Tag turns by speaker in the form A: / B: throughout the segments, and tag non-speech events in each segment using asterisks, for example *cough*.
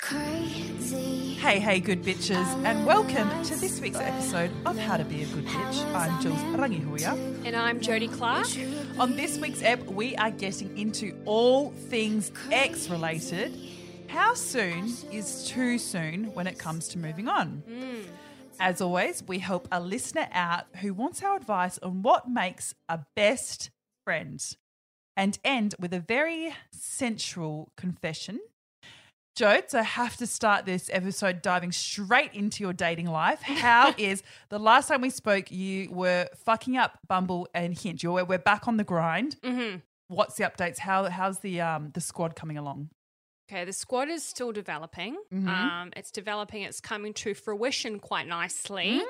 A: crazy.
B: Hey, hey, good bitches, and welcome to this week's episode of How to Be a Good Bitch. I'm Jules Rangihuya.
C: And I'm Jodie Clark.
B: On this week's ep, we are getting into all things X related. How soon is too soon when it comes to moving on? As always, we help a listener out who wants our advice on what makes a best friend and end with a very sensual confession. Jodes, I have to start this episode diving straight into your dating life. How *laughs* is the last time we spoke, you were fucking up Bumble and Hinge. You're, we're back on the grind.
C: Mm-hmm.
B: What's the updates? How how's the um the squad coming along?
C: Okay, the squad is still developing. Um, it's developing. It's coming to fruition quite nicely.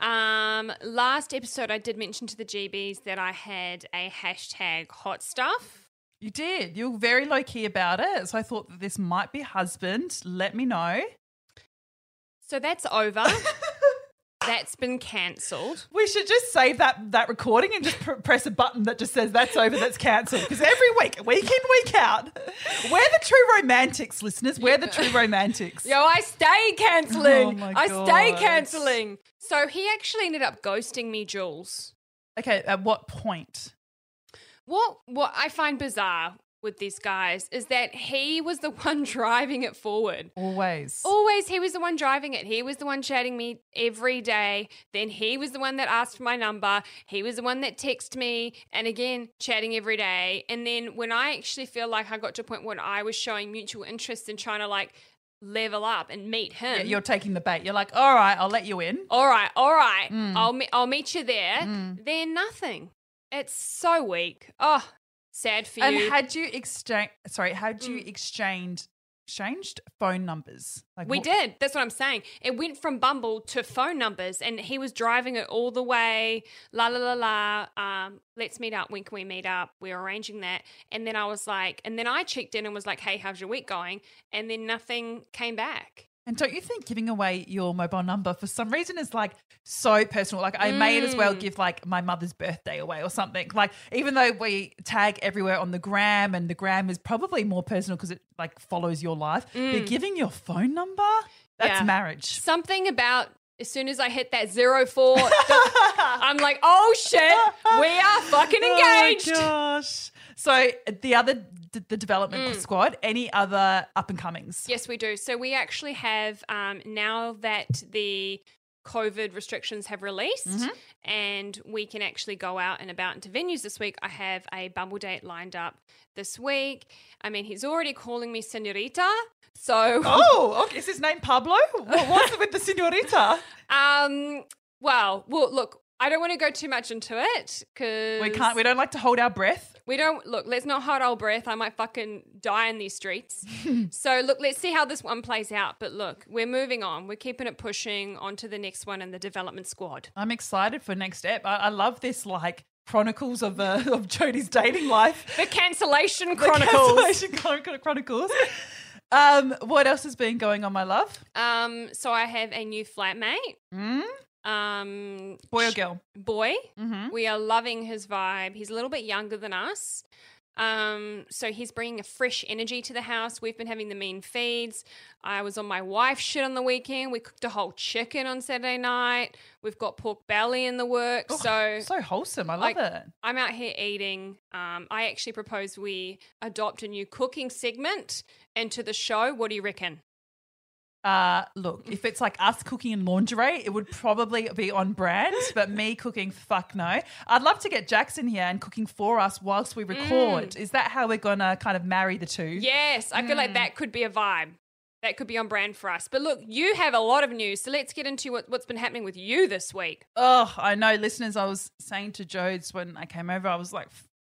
C: Um, last episode, I did mention to the GBs that I had a hashtag hot stuff.
B: You did. You were very low key about it. So I thought that this might be husband. Let me know.
C: So that's over. *laughs* that's been cancelled.
B: We should just save that that recording and just pr- press a button that just says that's over, that's cancelled. Because every week, week in, week out, we're the true romantics, listeners. We're the true romantics.
C: Yo, I stay cancelling.
B: Oh
C: I stay cancelling. So he actually ended up ghosting me, Jules.
B: Okay, at what point?
C: What what I find bizarre with these guys is that he was the *laughs* one driving it forward.
B: Always.
C: Always he was the one driving it. He was the one chatting me every day. Then he was the one that asked for my number. He was the one that texted me and again chatting every day. And then when I actually feel like I got to a point when I was showing mutual interest in trying to like level up and meet him.
B: Yeah, you're taking the bait. You're like, all right, I'll let you in.
C: all right, all right,
B: Mm.
C: I'll me- I'll meet you there. Then nothing. It's so weak. Oh, sad for you.
B: And had you exchange? Sorry, had you exchanged exchanged phone numbers? Like
C: we
B: what-
C: did. That's what I'm saying. It went from Bumble to phone numbers, and he was driving it all the way. La la la la. Um, let's meet up. When can we meet up? We're arranging that. And then I was like, and then I checked in and was like, hey, how's your week going? And then nothing came back.
B: And don't you think giving away your mobile number for some reason is like so personal? Like I may as well
C: Mm.
B: give like my mother's birthday away or something. Like even though we tag everywhere on the gram and the gram is probably more personal because it like follows your life, but giving your phone number, that's
C: Mm. Yeah.
B: marriage.
C: Something about as soon as I hit that zero four, *laughs* I'm like, oh shit, we are fucking engaged.
B: Oh gosh. So the other d- the development
C: Mm.
B: squad, any other up and comings?
C: Yes, we do. So we actually have um, now that the COVID restrictions have released and we can actually go out and about into venues this week. I have a Bumble date lined up this week. I mean, he's already calling me senorita. So, *laughs*
B: Oh, okay. Is his name Pablo? What, what's with the senorita? *laughs*
C: um, well, well, look, I don't want to go too much into it because
B: We can't. We don't like to hold our breath.
C: We don't look. Let's not hold our breath. I might fucking die in these streets. *laughs* so look, let's see how this one plays out. But look, we're moving on. We're keeping it pushing on to the next one in the development squad.
B: I'm excited for next step. I, I love this like chronicles of uh, *laughs* of Jody's dating life.
C: The cancellation *laughs*
B: The
C: chronicles.
B: cancellation chronicles. Um, what else has been going on, my love?
C: Um, so I have a new flatmate.
B: Mm?
C: Um,
B: Boy or girl?
C: boy.
B: Mm-hmm.
C: We are loving his vibe. He's a little bit younger than us. Um, so he's bringing a fresh energy to the house. We've been having the mean feeds. I was on my wife's shit on the weekend. We cooked a whole chicken on Saturday night. We've got pork belly in the works. so
B: so wholesome. I love
C: like-
B: it.
C: I'm out here eating. Um, I actually propose we adopt a new cooking segment into the show. What do you reckon?
B: Uh, look, if it's like us cooking in lingerie, it would probably be on brand. *laughs* But me cooking, fuck no. I'd love to get Jackson here and cooking for us whilst we record. Is that how we're gonna kind of marry the two?
C: Yes, I feel like that could be a vibe. That could be on brand for us. But look, you have a lot of news, so let's get into what, what's been happening with you this week.
B: Oh, I know, listeners. I was saying to Jodes when I came over, I was like,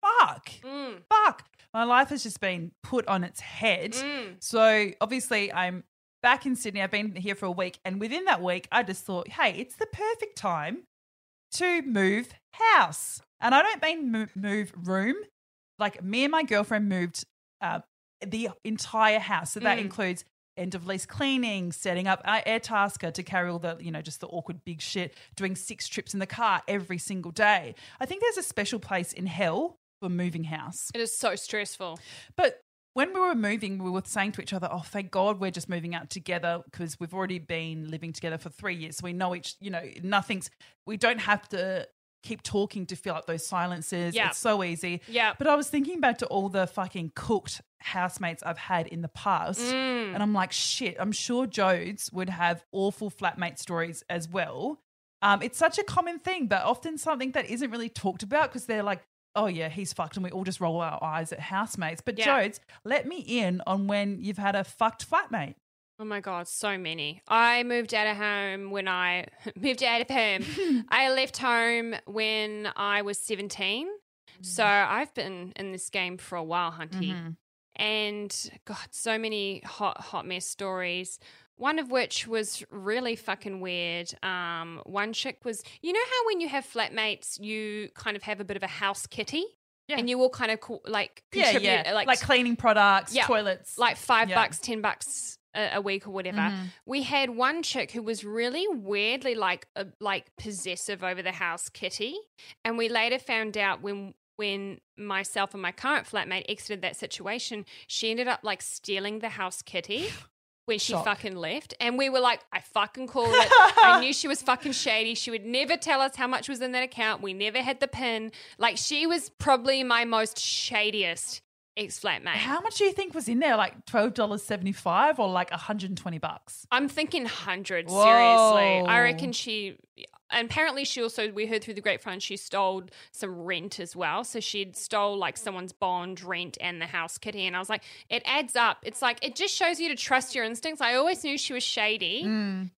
B: fuck,
C: Mm.
B: fuck. My life has just been put on its head.
C: Mm.
B: So obviously, I'm back in Sydney. I've been here for a week. And within that week, I just thought, hey, it's the perfect time to move house. And I don't mean move room. Like me and my girlfriend moved uh, the entire house. So that
C: Mm.
B: includes end of lease cleaning, setting up our Airtasker to carry all the, you know, just the awkward big shit, doing six trips in the car every single day. I think there's a special place in hell for moving house.
C: It is so stressful.
B: But when we were moving, we were saying to each other, "Oh, thank God we're just moving out together because we've already been living together for three years. So we know each. You know, nothing's. We don't have to keep talking to fill up those silences.
C: Yeah.
B: It's so easy.
C: Yeah.
B: But I was thinking back to all the fucking cooked housemates I've had in the past,
C: Mm.
B: and I'm like, shit. I'm sure Jodes would have awful flatmate stories as well. Um, it's such a common thing, but often something that isn't really talked about because they're like, oh yeah, he's fucked, and we all just roll our eyes at housemates. But
C: Yeah.
B: Jodes, let me in on when you've had a fucked flatmate.
C: Oh my god, so many. I moved out of home when I *laughs* moved out of home. *laughs* I left home when I was 17. So I've been in this game for a while, Hunty.
B: Mhm.
C: And God, so many hot, hot mess stories. One of which was really fucking weird. Um, one chick was, you know how when you have flatmates, you kind of have a bit of a house kitty,
B: Yeah.
C: and you all kind of co- like
B: Yeah,
C: contribute,
B: yeah,
C: like
B: like, cleaning products,
C: Yeah.
B: toilets,
C: like five
B: Yeah.
C: bucks, ten bucks a, week or whatever.
B: Mhm.
C: We had one chick who was really weirdly like uh, like possessive over the house kitty, and we later found out when when myself and my current flatmate exited that situation, she ended up like stealing the house kitty. *laughs* When she fucking left, and we were like, I fucking called it. I *laughs* knew she was fucking shady. She would never tell us how much was in that account. We never had the pin. Like, she was probably my most shadiest ex flatmate.
B: How much do you think was in there? Like twelve dollars seventy five or like hundred and twenty bucks?
C: I'm thinking 100,
B: Whoa.
C: Seriously, I reckon she. And apparently, she also we heard through the grapevine she stole some rent as well. So she'd stole like someone's bond, rent, and the house kitty. And I was like, it adds up. It's like it just shows you to trust your instincts. I always knew she was shady.
B: Mm.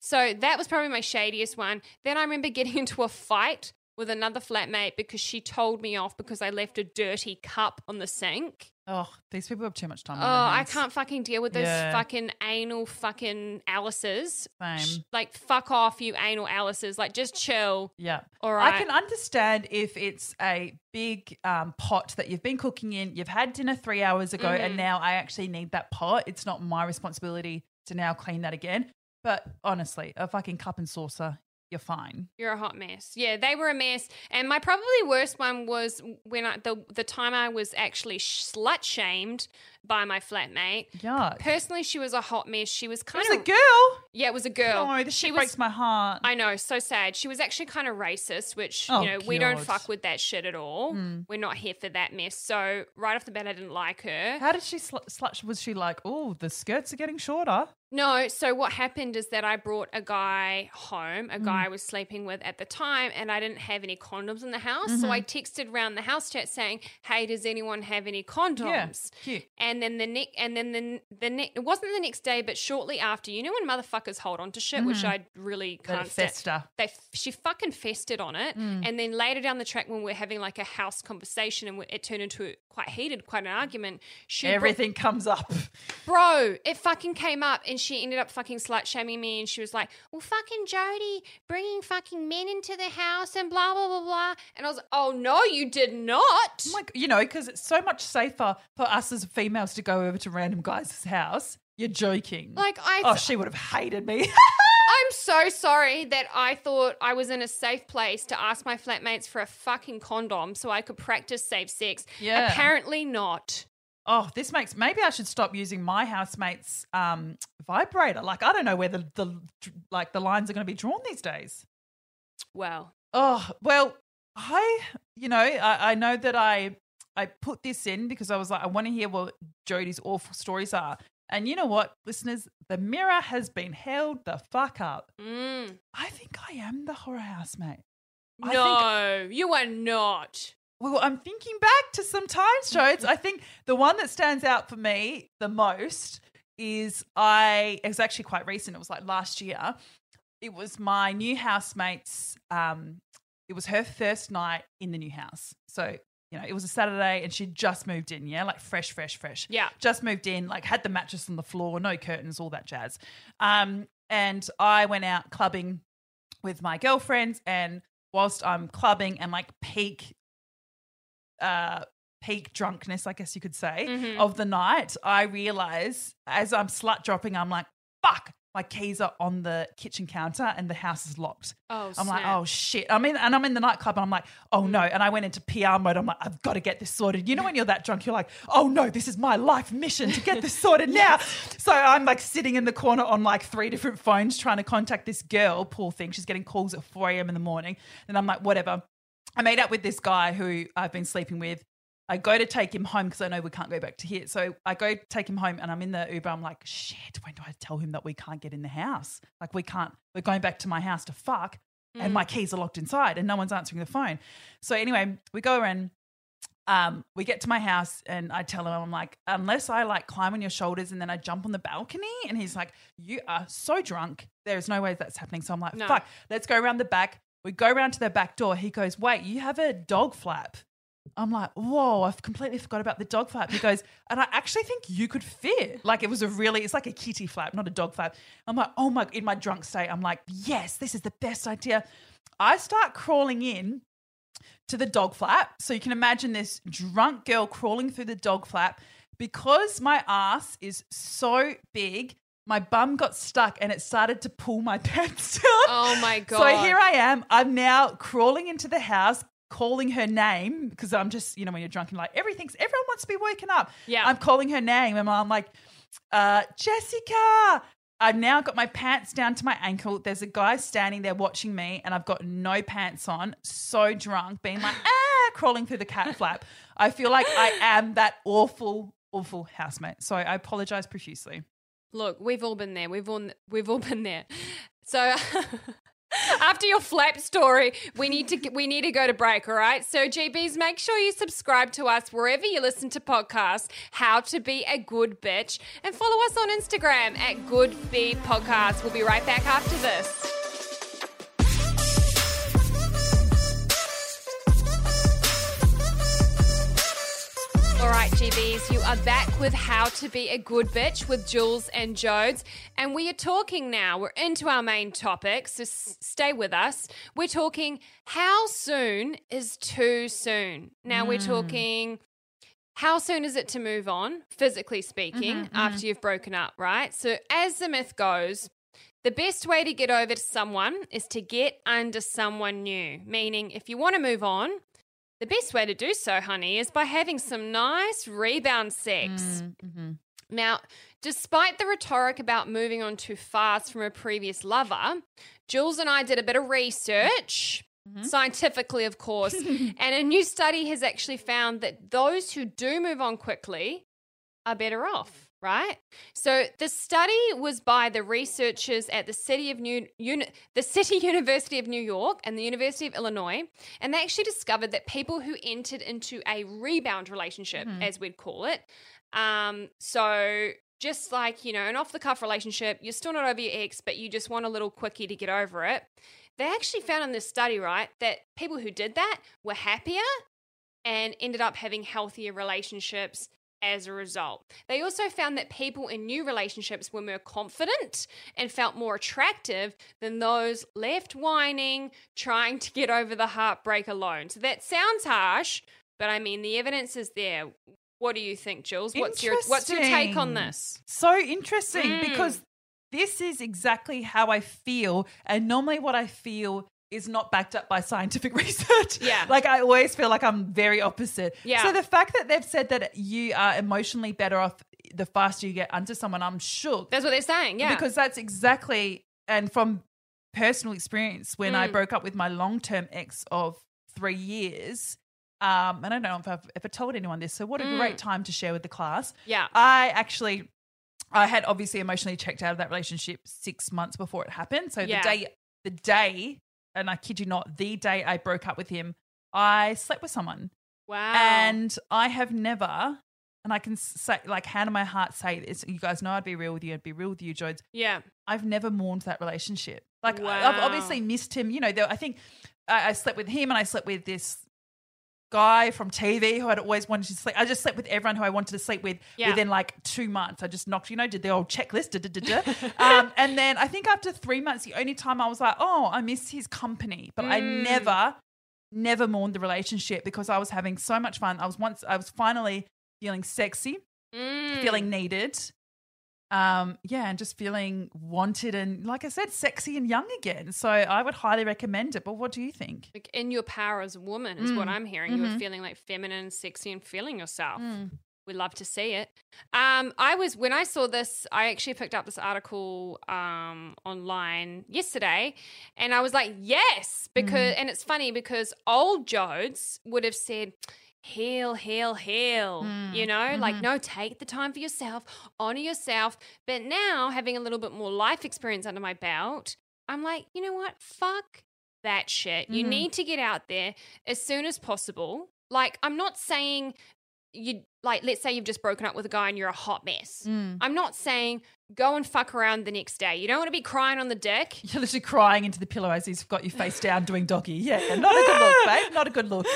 C: So that was probably my shadiest one. Then I remember getting *laughs* into a fight with another flatmate because she told me off because I left a dirty cup on the sink.
B: Oh, these people have too much time.
C: Oh, I can't fucking deal with those
B: Yeah.
C: fucking anal fucking Alice's.
B: Same.
C: Like, fuck off, you anal Alice's. Like, just chill.
B: Yeah.
C: All right.
B: I can understand if it's a big um, pot that you've been cooking in, you've had dinner three hours ago,
C: Mhm.
B: and now I actually need that pot. It's not my responsibility to now clean that again. But honestly, a fucking cup and saucer, you're fine.
C: You're a hot mess. Yeah, they were a mess. And my probably worst one was when I the the time I was actually slut shamed by my flatmate.
B: Yuck.
C: Personally, she was a hot mess. She was kind
B: was
C: of
B: a girl.
C: yeah, it was a girl.
B: Oh, this
C: she was
B: breaks my heart.
C: I know, so sad. She was actually kind of racist, which
B: Oh,
C: you know we don't fuck with that shit at all.
B: Mm.
C: We're not here for that mess. So right off the bat, I didn't like her.
B: How did she sl- slut? Was she like, oh, the skirts are getting shorter?
C: No, so what happened is that I brought a guy home,
B: Mm.
C: a guy I was sleeping with at the time, and I didn't have any condoms in the house. So I
B: Mm-hmm.
C: texted around the house chat saying, "Hey, does anyone have any condoms?"
B: Cute.
C: And then the next, and then the the ne- it wasn't the next day, but shortly after. You know when motherfuckers hold on to shit, which I really can't
B: fester.
C: They f- she fucking festered on it,
B: Mm.
C: and then later down the track when we're having like a house conversation and it turned into quite heated, quite an argument. She
B: Everything comes up.
C: Bro, it fucking came up and she ended up fucking slut shaming me and she was like, well, fucking Jody bringing fucking men into the house and blah, blah, blah, blah. And I was like, oh, no, you did not.
B: Oh like, you know, because it's so much safer for us as females to go over to random guys' house. You're joking.
C: Like, I,
B: oh, she would have hated me. *laughs*
C: I'm so sorry that I thought I was in a safe place to ask my flatmates for a fucking condom so I could practice safe sex.
B: Yeah.
C: Apparently not.
B: oh, this makes maybe I should stop using my housemate's um, vibrator. Like, I don't know where the, the like the lines are going to be drawn these days.
C: Well,
B: Oh well, I you know I, I know that I I put this in because I was like I want to hear what Jodie's awful stories are, and you know what, listeners, the mirror has been held the fuck up.
C: mm,
B: I think I am the horror housemate. I
C: no, you are not.
B: Well, I'm thinking back to some times, *laughs* Jodes. I think the one that stands out for me the most is I. It was actually quite recent. It was like last year. It was my new housemate's. Um, it was her first night in the new house. So you know, it was a Saturday, and she'd just moved in. Yeah, like fresh, fresh, fresh.
C: Yeah.
B: just moved in. Like had the mattress on the floor, no curtains, all that jazz. Um, and I went out clubbing with my girlfriends, and whilst I'm clubbing and like peak uh peak drunkenness, I guess you could say,
C: Mhm.
B: of the night, I realize as I'm slut dropping, I'm like, fuck, my keys are on the kitchen counter and the house is locked.
C: Oh,
B: I'm like, oh shit. I'm in, and I'm in the nightclub, and I'm like, oh no. And I went into PR mode. I'm like, I've got to get this sorted. You know, when you're that drunk, you're like, oh no, this is my life mission to get this sorted *laughs* now. So I'm like sitting in the corner on like three different phones trying to contact this girl. Poor thing, she's getting calls at 4 a.m. in the morning, and I'm like, whatever. I made up with this guy who I've been sleeping with. I go to take him home because I know we can't go back to here. So I go take him home and I'm in the Uber. I'm like, shit, when do I tell him that we can't get in the house? Like, we can't, we're going back to my house to fuck and my keys are locked inside and no one's answering the phone. So anyway, we go and um, we get to my house and I tell him, I'm like, unless I like climb on your shoulders and then I jump on the balcony. And he's like, you are so drunk. There's no way that's happening. So I'm like,
C: No.
B: fuck, let's go around the back. We go around to the back door. He goes, wait, you have a dog flap. I'm like, whoa, I've completely forgot about the dog flap. He goes, and I actually think you could fit. Like it was a really, it's like a kitty flap, not a dog flap. I'm like, oh my, in my drunk state, I'm like, yes, this is the best idea. I start crawling in to the dog flap. So you can imagine this drunk girl crawling through the dog flap. Because my ass is so big, my bum got stuck and it started to pull my *laughs* pants down.
C: Oh my god.
B: So here I am. I'm now crawling into the house, calling her name because I'm just, you know, when you're drunk and like everything's, everyone wants to be woken up.
C: Yeah.
B: I'm calling her name and I'm like, uh, Jessica. I've now got my pants down to my ankle. There's a guy standing there watching me, and I've got no pants on, so drunk, being like, *laughs* ah, crawling through the cat *laughs* flap. I feel like I am that awful, awful housemate. So I apologize profusely.
C: Look, we've all been there. We've all we've all been there. So *laughs* *laughs* after your flap story, we need to we need to go to break, all right? So GBs, make sure you subscribe to us wherever you listen to podcasts, How to Be a Good Bitch, and follow us on Instagram at Good Be Podcast. We'll be right back after this. All right, GBs, you are back with How to Be a Good Bitch with Jules and Jodes. And we are talking now, we're into our main topic, so s- stay with us. We're talking how soon is too soon? Now, we're hmm. talking how soon is it to move on, physically speaking, mm-hmm, after mm-hmm. you've broken up, right? So, as the myth goes, the best way to get over to someone is to get under someone new. Meaning, if you want to move on, the best way to do so, honey, is by having some nice rebound sex. Mm, mm-hmm. Now, despite the rhetoric about moving on too fast from a previous lover, Jules and I did a bit of research, mm-hmm. scientifically, of course, *laughs* and a new study has actually found that those who do move on quickly are better off. Right, so the study was by the researchers at the City of New Uni- the City *laughs* University of New York and the University of Illinois, and they actually discovered that people who entered into a rebound relationship, as we'd call it, um, so just like, you know, an off the cuff relationship, you're still not over your ex, but you just want a little quickie to get over it. They actually found in this study, right, that people who did that were happier and ended up having healthier relationships as a result. They also found that people in new relationships were more confident and felt more attractive than those left whining, trying to get over the heartbreak alone. So that sounds harsh, but I mean the evidence is there. What do you think, Jules? What's your what's your take on this?
B: So interesting
C: Mm.
B: because this is exactly how I feel. And normally, what I feel is not backed up by scientific *laughs* research.
C: Yeah.
B: Like, I always feel like I'm very opposite.
C: Yeah.
B: So, the fact that they've said that you are emotionally better off the faster you get under someone, I'm shook.
C: That's what they're saying. Yeah.
B: Because that's exactly, and from personal experience, when I
C: Mm.
B: broke up with my long term ex of three years, um, and I don't know if I've ever told anyone this, so what a
C: Mm.
B: great time to share with the class.
C: yeah.
B: I actually, I had obviously emotionally checked out of that relationship six months before it happened. So
C: Yeah.
B: the day, the day, and I kid you not, the day I broke up with him, I slept with someone,
C: Wow.
B: and I have never. And I can say, like, hand on my heart, say this. You guys know I'd be real with you. I'd be real with you, Jodes.
C: yeah.
B: I've never mourned that relationship. Like, I- I've obviously missed him. You know, there, I think I, I slept with him and I slept with this guy from TV who I'd always wanted to sleep. I just slept with everyone who I wanted to sleep with
C: Yeah.
B: within like two months. I just knocked, you know, did the old checklist. Da, da, da, um, and then I think after three months, the only time I was like, oh, I miss his company. But I
C: Mm.
B: never, never mourned the relationship because I was having so much fun. I was once, I was finally feeling sexy
C: Mm.
B: feeling needed. Um, yeah, and just feeling wanted and, like I said, sexy and young again. So I would highly recommend it. But what do you think?
C: Like in your power as a woman is what I'm hearing. You're feeling like feminine, sexy, and feeling yourself. We love to see it. Um, I was when I saw this, I actually picked up this article um, online yesterday, and I was like, yes, because and it's funny because old Jodes would have said. Heal, heal, heal. Mm, you know, like, mm-hmm. no, take the time for yourself, honor yourself. But now, having a little bit more life experience under my belt, I'm like, you know what? Fuck that shit. You mm-hmm. need to get out there as soon as possible. Like, I'm not saying you like let's say you've just broken up with a guy and you're a hot mess.
B: Mm.
C: I'm not saying go and fuck around the next day. You don't want to be crying on the dick. *laughs*
B: You're literally crying into the pillow as he's got you face down doing doggy. Yeah, not a good look, *laughs* babe. Not a good look.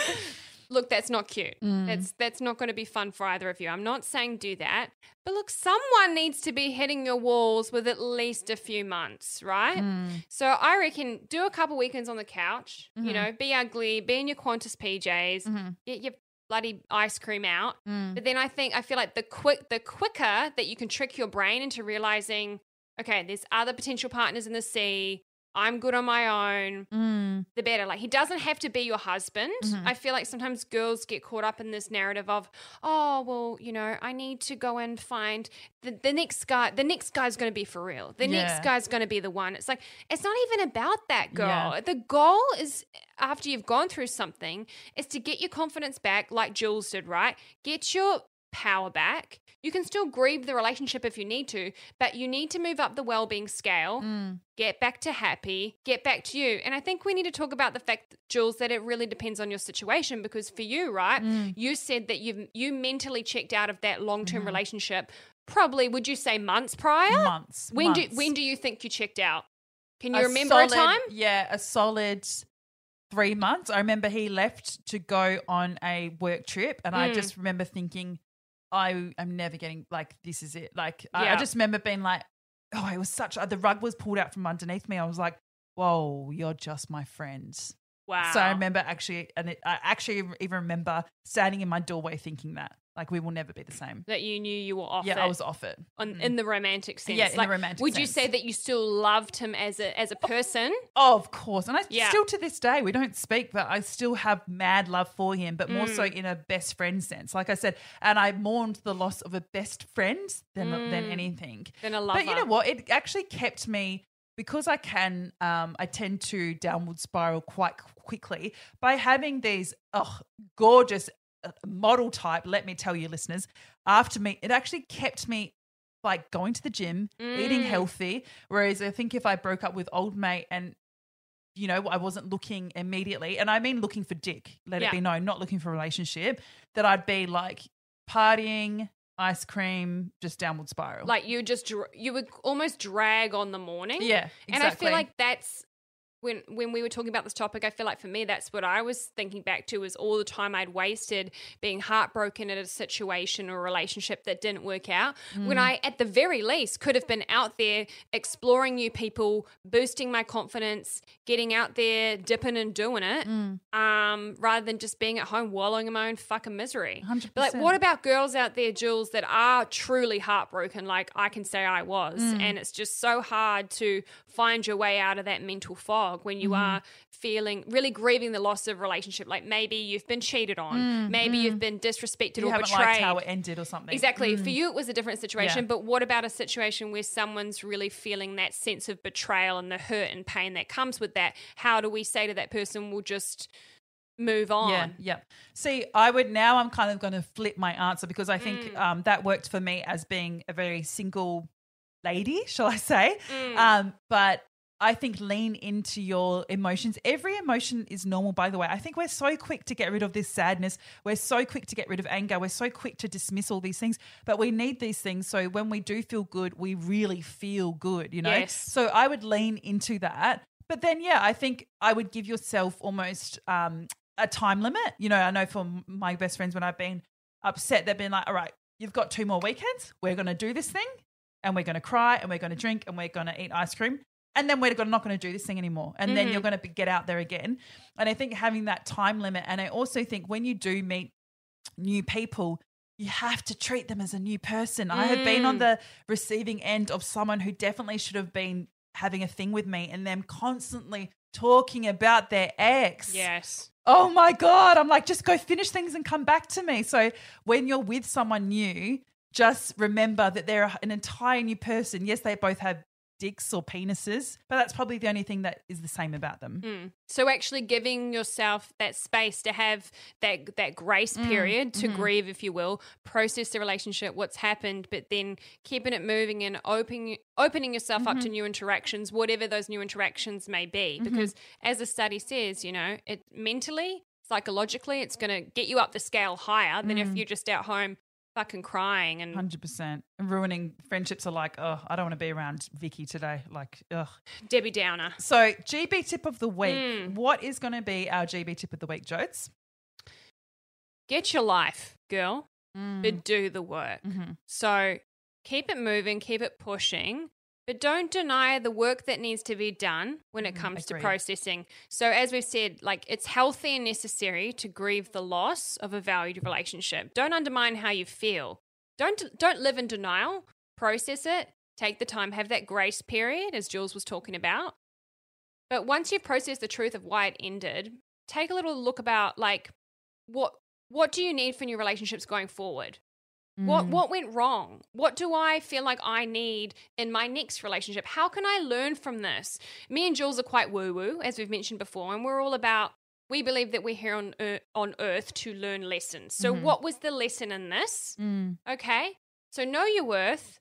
C: Look, that's not cute.
B: Mm.
C: That's that's not going to be fun for either of you. I'm not saying do that. But look, someone needs to be hitting your walls with at least a few months, right?
B: Mm.
C: So I reckon do a couple weekends on the couch,
B: Mm-hmm.
C: you know, be ugly, be in your Qantas PJs, get your bloody ice cream out.
B: Mm.
C: But then I think I feel like the quick the quicker that you can trick your brain into realizing, okay, there's other potential partners in the sea. I'm good on my own.
B: Mm.
C: The better. Like he doesn't have to be your husband.
B: Mm-hmm.
C: I feel like sometimes girls get caught up in this narrative of, oh well, you know, I need to go and find the, the next guy. The next guy's going to be for real. The
B: Yeah.
C: next guy's going to be the one. It's like it's not even about that girl.
B: Yeah.
C: The goal is after you've gone through something is to get your confidence back, like Jules did. Right, get your power back. You can still grieve the relationship if you need to, but you need to move up the well-being scale
B: Mm.
C: get back to happy, get back to you. And I think we need to talk about the fact, Jules, that it really depends on your situation because for you, right,
B: Mm.
C: you said that you you mentally checked out of that long
B: Mm-hmm.
C: term relationship. Probably, would you say months prior?
B: Months.
C: When do when do you think you checked out? Can you
B: A
C: remember
B: solid-
C: a time?
B: Yeah, a solid three months. I remember he left to go on a work trip, and I
C: Mm.
B: just remember thinking, I am never getting like this is it. Like I, I just remember being like, oh, it was such. The rug was pulled out from underneath me. I was like, whoa, you're just my friends.
C: Wow.
B: So I remember actually, and it, I actually even remember standing in my doorway thinking that, like, we will never be the same.
C: that you knew you were off
B: yeah,
C: it
B: I was off it.
C: on, in the romantic sense.
B: Yeah, in the
C: Like,
B: romantic
C: Would you say that you still loved him as a as a person?
B: Oh, of course. And I
C: Yeah.
B: still to this day, we don't speak, but I still have mad love for him, but more
C: Mm.
B: so in a best friend sense. Like I said, and I mourned the loss of a best friend than than
C: Mm.
B: anything.
C: Then a lover.
B: But you know what? It actually kept me because I can um I tend to downward spiral quite quickly by having these oh gorgeous model type, let me tell you listeners, after me, it actually kept me like going to the gym, eating
C: Mm.
B: healthy. Whereas I think if I broke up with old mate and you know, I wasn't looking immediately, and I mean looking for dick, let
C: Yeah.
B: it be known, not looking for a relationship, that I'd be like partying, ice cream, just downward spiral.
C: like you just you would almost drag on the morning.
B: yeah, exactly.
C: And I feel like that's when when we were talking about this topic, I feel like for me that's what I was thinking back to was all the time I'd wasted being heartbroken at a situation or relationship that didn't work out.
B: Mm.
C: When I at the very least could have been out there exploring new people, boosting my confidence, getting out there, dipping and doing it,
B: Mm.
C: um, rather than just being at home wallowing in my own fucking misery.
B: 100%.
C: But like, what about girls out there, Jules, that are truly heartbroken, like I can say I was,
B: Mm.
C: and it's just so hard to find your way out of that mental fog when you
B: Mm-hmm.
C: are feeling really grieving the loss of relationship. Like maybe you've been cheated on, maybe you've been disrespected
B: Mm, you
C: or
B: haven't
C: betrayed.
B: liked how it ended or something.
C: Exactly. For you, it was a different situation.
B: Yeah.
C: But what about a situation where someone's really feeling that sense of betrayal and the hurt and pain that comes with that? How do we say to that person, we'll just move on?
B: Yeah, yeah. See, I would now. I'm kind of going to flip my answer because I think
C: Mm.
B: um, that worked for me as being a very single lady, *laughs* shall I say?
C: Mm.
B: Um, but I think lean into your emotions. Every emotion is normal, by the way. I think we're so quick to get rid of this sadness. We're so quick to get rid of anger. We're so quick to dismiss all these things, but we need these things. So when we do feel good, we really feel good, you know?
C: Yes.
B: So I would lean into that. But then, yeah, I think I would give yourself almost um, a time limit. You know, I know for my best friends, when I've been upset, they've been like, all right, you've got two more weekends. We're going to do this thing and we're going to cry and we're going to drink and we're going to eat ice cream. And then we're not going to do this thing anymore. And then you're going to get out there again. And I think having that time limit, and I also think when you do meet new people, you have to treat them as a new person. I have been on
C: Mm.
B: the receiving end of someone who definitely should have been having a thing with me and them constantly talking about their ex.
C: Yes.
B: Oh my God. I'm like, just go finish things and come back to me. So when you're with someone new, just remember that they're an entire new person. Yes, they both have dicks or penises, but that's probably the only thing that is the same about them.
C: Mm. So actually giving yourself that space to have that that grace
B: Mm,
C: period to
B: mm-hmm.
C: grieve, if you will, process the relationship, what's happened, but then keeping it moving and opening opening yourself up
B: Mm-hmm.
C: to new interactions, whatever those new interactions may be. Because as the study says, you know, it mentally, psychologically, it's going to get you up the scale higher than
B: Mm.
C: if you're just out home fucking crying and
B: 100%. Ruining friendships are like, oh, I don't want to be around Vicky today. Like, ugh.
C: Debbie Downer.
B: So, GB tip of the week.
C: Mm.
B: What is going to be our GB tip of the week, Jodes?
C: Get your life, girl,
B: Mm.
C: but do the work.
B: Mhm.
C: So keep it moving, keep it pushing, but don't deny the work that needs to be done when it
B: Mhm,
C: comes to processing. So as we've said, like it's healthy and necessary to grieve the loss of a valued relationship. Don't undermine how you feel. Don't don't live in denial. Process it. Take the time, have that grace period as Jules was talking about. But once you've processed the truth of why it ended, take a little look about like what what do you need for your relationships going forward? What
B: Mm.
C: what went wrong? What do I feel like I need in my next relationship? How can I learn from this? Me and Jules are quite woo woo, as we've mentioned before, and we're all about. We believe that we're here on earth, on Earth to learn lessons. So,
B: Mhm.
C: what was the lesson in this?
B: Mm.
C: Okay, so know your worth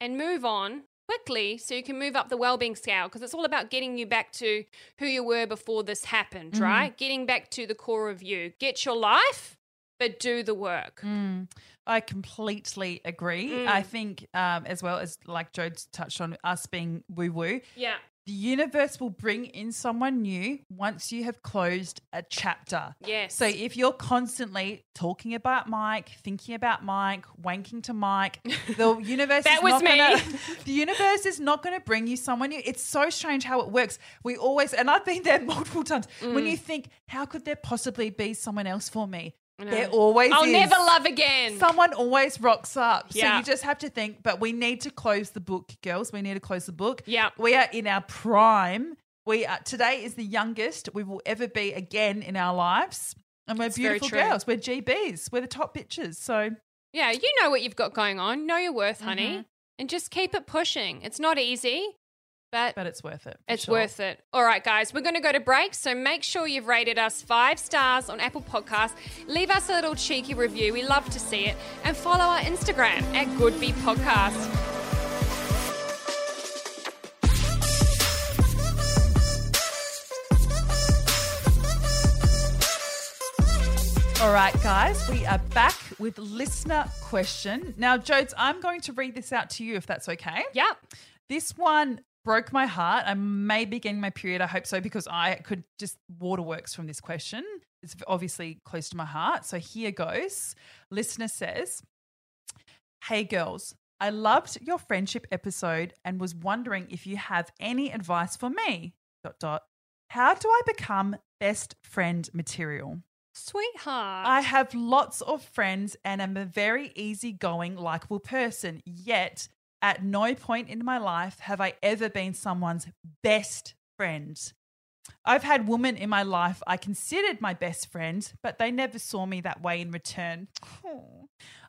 C: and move on quickly, so you can move up the well-being scale because it's all about getting you back to who you were before this happened,
B: Mhm.
C: right? Getting back to the core of you. Get your life, but do the work.
B: Mm. I completely agree.
C: Mm.
B: I think, um, as well as like Jodes touched on, us being woo woo,
C: Yeah.
B: the universe will bring in someone new once you have closed a chapter.
C: Yes.
B: So if you're constantly talking about Mike, thinking about Mike, wanking to Mike, *laughs* the universe
C: That
B: is
C: was
B: not
C: me.
B: Gonna, *laughs* the universe is not going to bring you someone new. It's so strange how it works. We always, and I've been there *laughs* multiple times. When
C: Mm.
B: you think, how could there possibly be someone else for me? There always
C: I'll
B: is.
C: never love again.
B: Someone always rocks up. So you just have to think, but we need to close the book, girls. We need to close the book.
C: Yeah.
B: We are in our prime. We are today is the youngest we will ever be again in our lives. And we're
C: It's
B: beautiful girls. We're GBs. We're the top bitches. So
C: Yeah, you know what you've got going on. Know your worth, honey.
B: Mhm.
C: And just keep it pushing. It's not easy, but,
B: but it's worth it.
C: it's
B: sure.
C: worth it. All right, guys, we're going to go to break. So make sure you've rated us five stars on Apple Podcasts. Leave us a little cheeky review. We love to see it. And follow our Instagram at Goodby Podcast.
B: All right, guys, we are back with listener question. Now, Jodes, I'm going to read this out to you if that's okay.
C: Yep.
B: This one broke my heart. I may be getting my period. I hope so because I could just waterworks from this question. It's obviously close to my heart. So here goes. Listener says, Hey girls, I loved your friendship episode and was wondering if you have any advice for me. Dot dot. How do I become best friend material?
C: Sweetheart.
B: I have lots of friends and am a very easygoing, likable person. Yet, at no point in my life have I ever been someone's best friend. I've had women in my life I considered my best friend, but they never saw me that way in return.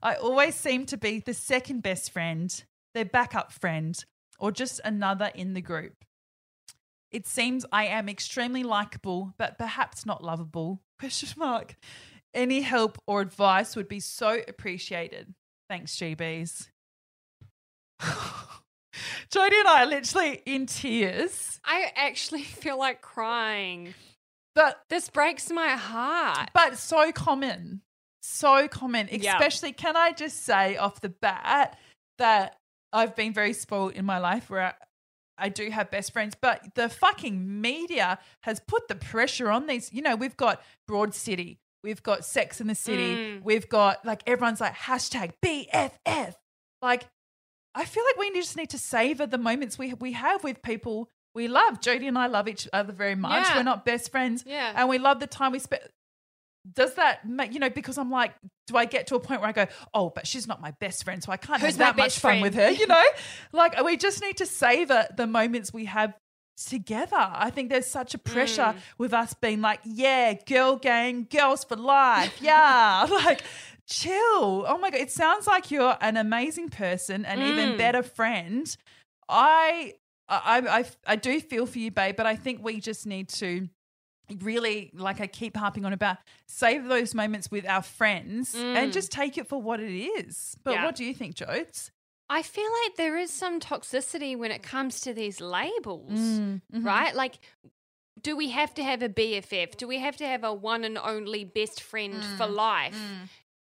B: I always seem to be the second best friend, their backup friend, or just another in the group. It seems I am extremely likable, but perhaps not lovable. *laughs* Question mark. Any help or advice would be so appreciated. Thanks, GBs. *laughs* Jodie and I are literally in tears,
C: I actually *laughs* feel like crying.
B: but
C: This breaks my heart.
B: but so common, so common.
C: Yeah.
B: Especially, can I just say off the bat that I've been very spoiled in my life where I, I do have best friends, but the fucking media has put the pressure on these. You know, we've got Broad City, we've got Sex in the City,
C: Mm.
B: we've got like everyone's like hashtag BFF. Like, I feel like we just need to savor the moments we we have with people we love. Jodie and I love each other very much.
C: Yeah.
B: We're not best friends,
C: Yeah.
B: and we love the time we spent. does that make you know because i'm like do i get to a point where i go oh but she's not my best friend so i can't
C: Who's
B: have that much
C: best
B: fun with her you know *laughs* like we just need to savor the moments we have together i think there's such a pressure
C: Mm.
B: with us being like yeah girl gang girls for life yeah *laughs* like chill oh my god it sounds like you're an amazing person and even
C: Mm.
B: better friend i I, I I do feel for you, babe, but I think we just need to really, like I keep harping on about, save those moments with our friends and
C: Mm.
B: just take it for what it is. But
C: Yeah.
B: what do you think, Jodes?
C: I feel like there is some toxicity when it comes to these labels,
B: Mm-hmm.
C: right? Like, do we have to have a BFF? Do we have to have a one and only best friend for
B: Mm.
C: life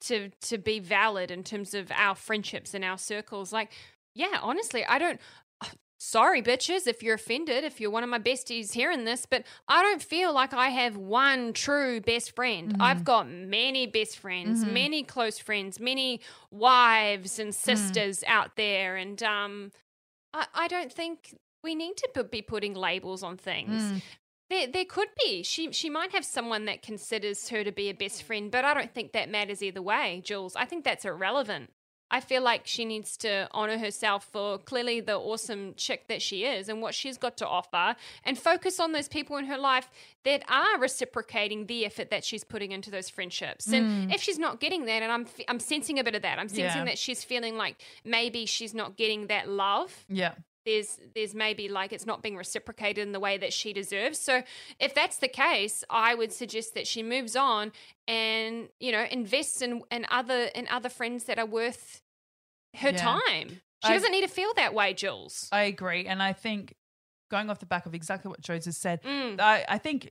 C: to to be valid in terms of our friendships and our circles? Like, yeah, honestly, I don't. *sighs* Sorry, bitches, if you're offended, if you're one of my besties hearing this, but I don't feel like I have one true best friend.
B: Mm-hmm.
C: I've got many best friends, many close friends, many wives and
B: Mm.
C: sisters out there. And um, I, I don't think we need to be putting labels on things.
B: Mm.
C: There, there could be. She she might have someone that considers her to be a best friend, but I don't think that matters either way, Jules. I think that's irrelevant. I feel like she needs to honor herself for clearly the awesome chick that she is and what she's got to offer and focus on those people in her life that are reciprocating the effort that she's putting into those friendships. And mm. if she's not getting that, and I'm, I'm sensing a bit of that, I'm sensing
B: Yeah.
C: that she's feeling like maybe she's not getting that love
B: Yeah.
C: There's there's maybe like it's not being reciprocated in the way that she deserves. So if that's the case, I would suggest that she moves on and you know invests in, in other in other friends that are worth her
B: Yeah.
C: time. She
B: I-
C: doesn't need to feel that way, Jules.
B: I agree. And I think going off the back of exactly what Jodes has said,
C: Mm.
B: I, I think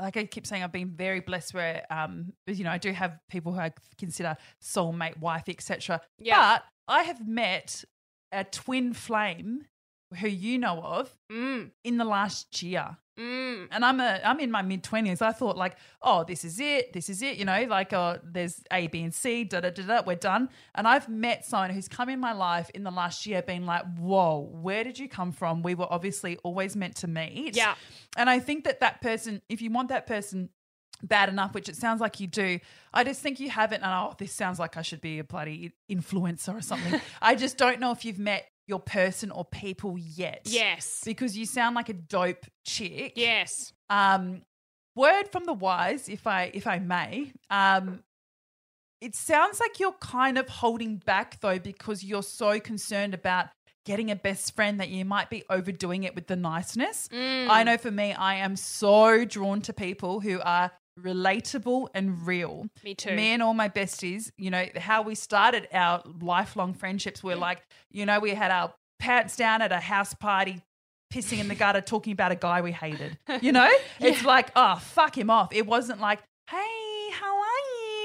B: like I keep saying, I've been very blessed where um you know I do have people who I consider soulmate, wife, etc.
C: Yeah.
B: But I have met a twin flame who you know of
C: Mm.
B: in the last year.
C: Mm.
B: And I'm a I'm in my mid twenties. I thought like, oh, this is it, this is it, you know, like oh, there's A, B, and C, da da da da, we're done. And I've met someone who's come in my life in the last year, being like, whoa, where did you come from? We were obviously always meant to meet.
C: Yeah.
B: And I think that that person, if you want that person bad enough, which it sounds like you do, I just think you haven't. And oh, this sounds like I should be a bloody influencer or something. *laughs* I just don't know if you've met your person or people yet.
C: Yes.
B: Because you sound like a dope chick.
C: Yes.
B: Um, word from the wise, if I if I may. Um, it sounds like you're kind of holding back though because you're so concerned about getting a best friend that you might be overdoing it with the niceness.
C: Mm.
B: I know for me, I am so drawn to people who are relatable and real.
C: Me too.
B: Me and all my besties, you know, how we started our lifelong friendships were mm. like, you know, we had our pants down at a house party, pissing in the gutter, talking about a guy we hated. You know? *laughs* It's like, oh, fuck him off. It wasn't like, hey,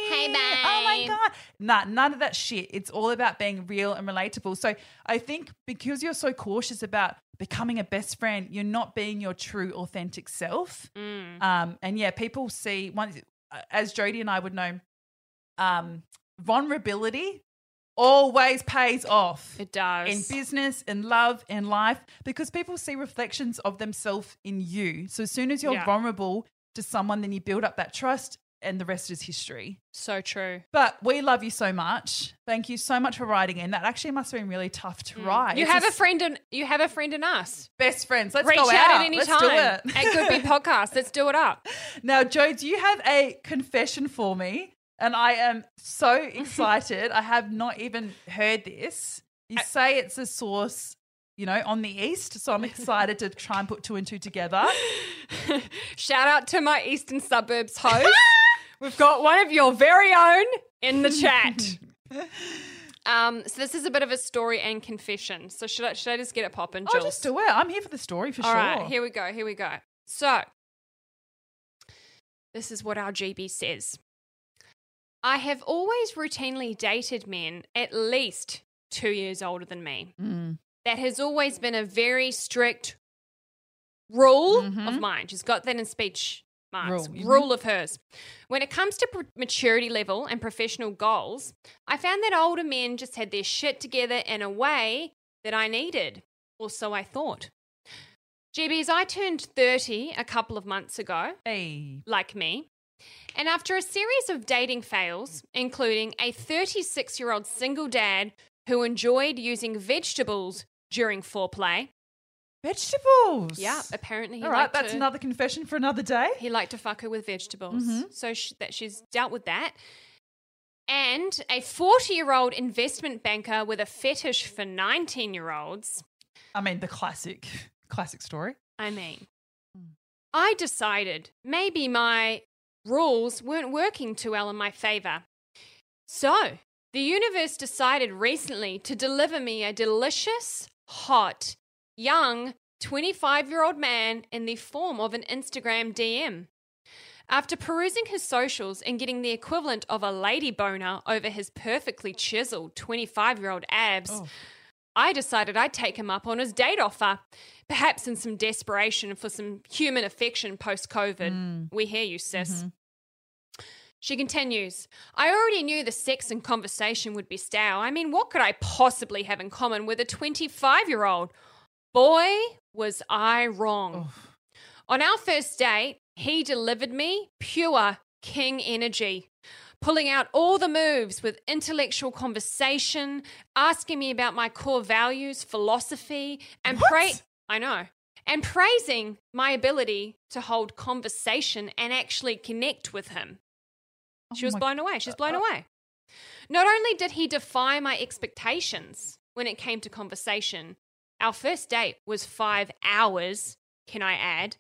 C: Hey,
B: Oh my. God. Nah, none of that shit. It's all about being real and relatable. So I think because you're so cautious about becoming a best friend, you're not being your true, authentic self.
C: Mm.
B: Um, and yeah, people see once, as Jody and I would know, um, vulnerability always pays off
C: It does.
B: in business, in love, in life, because people see reflections of themselves in you. So as soon as you're
C: Yeah.
B: vulnerable to someone, then you build up that trust, and the rest is history.
C: so true.
B: But we love you so much. Thank you so much for writing in. That actually must have been really tough to write.
C: Mm. You
B: It's
C: have a friend in you have a friend in us.
B: best friends. Let's
C: Reach
B: go
C: out,
B: out.
C: at any
B: Let's
C: time
B: do it.
C: at Good Be *laughs* Podcast. Let's do it up.
B: Now, Joe, do you have a confession for me? And I am so *laughs* excited. I have not even heard this. You say it's a source, you know, on the east. So I'm *laughs* excited to try and put two and two together.
C: Shout out to my Eastern Suburbs host. We've got one of your very own in the chat. *laughs* Um, so this is a bit of a story and confession. So should I should I just get it popping,
B: I'll just do it. I'm here for the story for
C: All
B: sure.
C: right, here we go. Here we go. So, this is what our GB says. I have always routinely dated men at least two years older than me.
B: Mm.
C: That has always been a very strict rule
B: Mhm.
C: of mine. She's got that in speech marks.
B: Rule,
C: Rule, of hers. When it comes to pr- maturity level and professional goals, I found that older men just had their shit together in a way that I needed, or so I thought. GBs, I turned 30 a couple of months ago,
B: Hey.
C: like me. And after a series of dating fails, including a 36 year old single dad who enjoyed using vegetables during foreplay,
B: Vegetables.
C: yeah, apparently he
B: All right, that's
C: to,
B: another confession for another day.
C: he liked to fuck her with vegetables.
B: Mhm.
C: So sh that she's dealt with that. And a 40 year old investment banker with a fetish for 19 year olds.
B: I mean, the classic, classic story.
C: I mean,
B: Mm.
C: I decided maybe my rules weren't working too well in my favor. So, the universe decided recently to deliver me a delicious, hot, young 25 year old man in the form of an Instagram DM. After perusing his socials and getting the equivalent of a lady boner over his perfectly chiseled 25 year old abs,
B: Oh.
C: I decided I'd take him up on his date offer, perhaps in some desperation for some human affection post COVID.
B: Mm.
C: We hear you, sis.
B: Mhm.
C: She continues, I already knew the sex and conversation would be stale. I mean, what could I possibly have in common with a 25 year old? Boy, was I wrong.
B: Oh.
C: On our first date, he delivered me pure king energy, pulling out all the moves with intellectual conversation, asking me about my core values, philosophy, and pray. I know. And praising my ability to hold conversation and actually connect with him. She
B: Oh
C: was blown away. She's blown away. Not only did he defy my expectations when it came to conversation, our first date was five hours, can I add?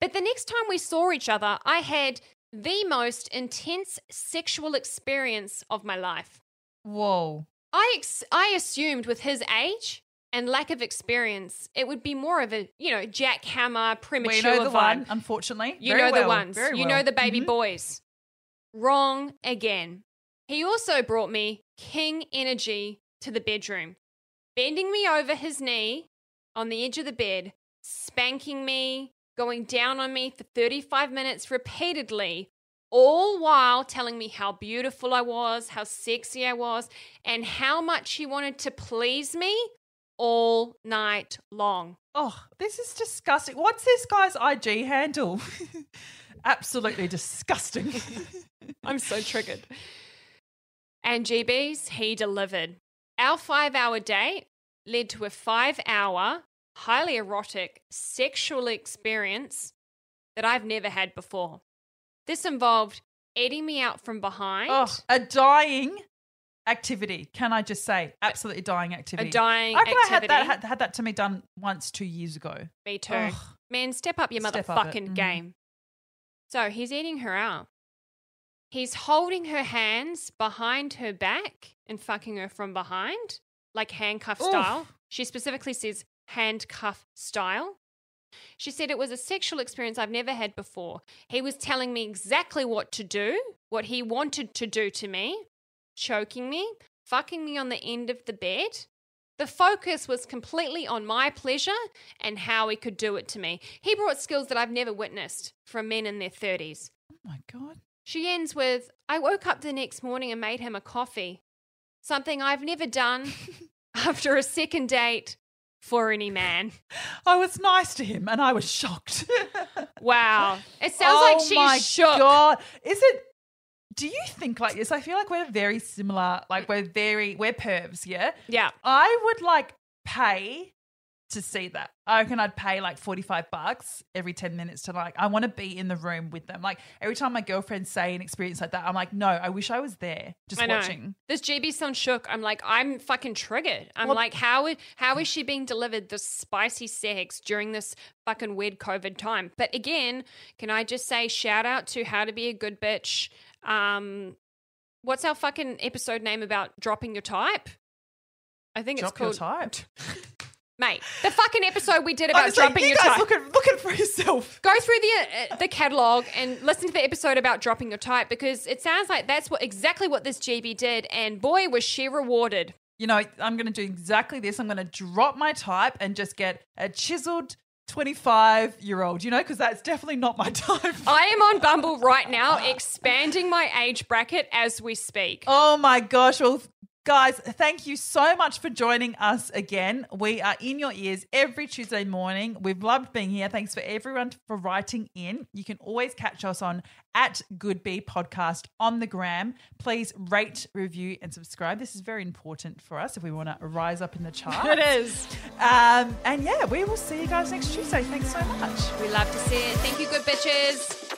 C: But the next time we saw each other, I had the most intense sexual experience of my life.
B: Whoa.
C: I, ex- I assumed with his age and lack of experience, it would be more of a, you know, jackhammer, premature
B: we know the
C: vibe.
B: one, unfortunately.
C: You
B: Very
C: know the
B: well,
C: ones.
B: very
C: you
B: well.
C: know the baby
B: Mhm.
C: boys. Wrong again. He also brought me king energy to the bedroom, bending me over his knee on the edge of the bed, spanking me, going down on me for 35 minutes repeatedly, all while telling me how beautiful I was, how sexy I was, and how much he wanted to please me all night long.
B: Oh, this is disgusting. What's this guy's IG handle? *laughs* Absolutely disgusting. *laughs*
C: I'm so triggered. And GBs, he delivered. Our five hour date led to a five hour, highly erotic sexual experience that I've never had before. This involved eating me out from behind,
B: oh, a dying activity. Can I just say, absolutely dying activity.
C: a dying
B: I reckon I had that had, had that to me done once two years ago.
C: Me too.
B: Ugh.
C: Man, step up your
B: Step up
C: motherfucking
B: Mhm.
C: game. So he's eating her out. He's holding her hands behind her back and fucking her from behind, like handcuff
B: Oof.
C: style. She specifically says handcuff style. She said it was a sexual experience I've never had before. He was telling me exactly what to do, what he wanted to do to me, choking me, fucking me on the end of the bed. The focus was completely on my pleasure and how he could do it to me. He brought skills that I've never witnessed from men in their 30s.
B: Oh my god.
C: She ends with I woke up the next morning and made him a coffee, something I've never done *laughs* after a second date for any man.
B: I was nice to him and I was shocked. *laughs*
C: Wow. It sounds
B: oh
C: like she's
B: my
C: shook.
B: God. Is it do you think like this? I feel like we're very similar. Like we're very we're pervs, yeah?
C: Yeah.
B: I would like pay to see that. I reckon I'd pay like 45 bucks every 10 minutes to like, I want to be in the room with them. Like every time my girlfriends say an experience like that, I'm like, no, I wish I was there just watching.
C: This GB sounds shook. I'm like, I'm fucking triggered. I'm
B: Well-
C: like, how is how is she being delivered this spicy sex during this fucking weird COVID time? But again, can I just say shout out to How to Be a Good Bitch? Um, what's our fucking episode name about dropping your type? I think
B: Drop
C: it's called
B: your type. *laughs*
C: mate. The fucking episode we did about
B: Honestly,
C: dropping
B: you
C: your
B: guys
C: type.
B: look at look at it for yourself.
C: Go through the uh, the catalog and listen to the episode about dropping your type because it sounds like that's what exactly what this GB did, and boy was she rewarded.
B: You know, I'm going to do exactly this. I'm going to drop my type and just get a chiseled 25 year old, you know, because that's definitely not my *laughs* type.
C: I am on Bumble right now, expanding my age bracket as we speak.
B: Oh my gosh. Well, Guys, thank you so much for joining us again. We are in your ears every Tuesday morning. We've loved being here. Thanks for everyone for writing in. You can always catch us on at Good Bee Podcast on the gram. Please rate, review, and subscribe. This is very important for us if we want to rise up in the *laughs* chart.
C: It is.
B: Um, and yeah, we will see you guys next Tuesday. Thanks so much.
C: We love to see it. Thank you, good bitches.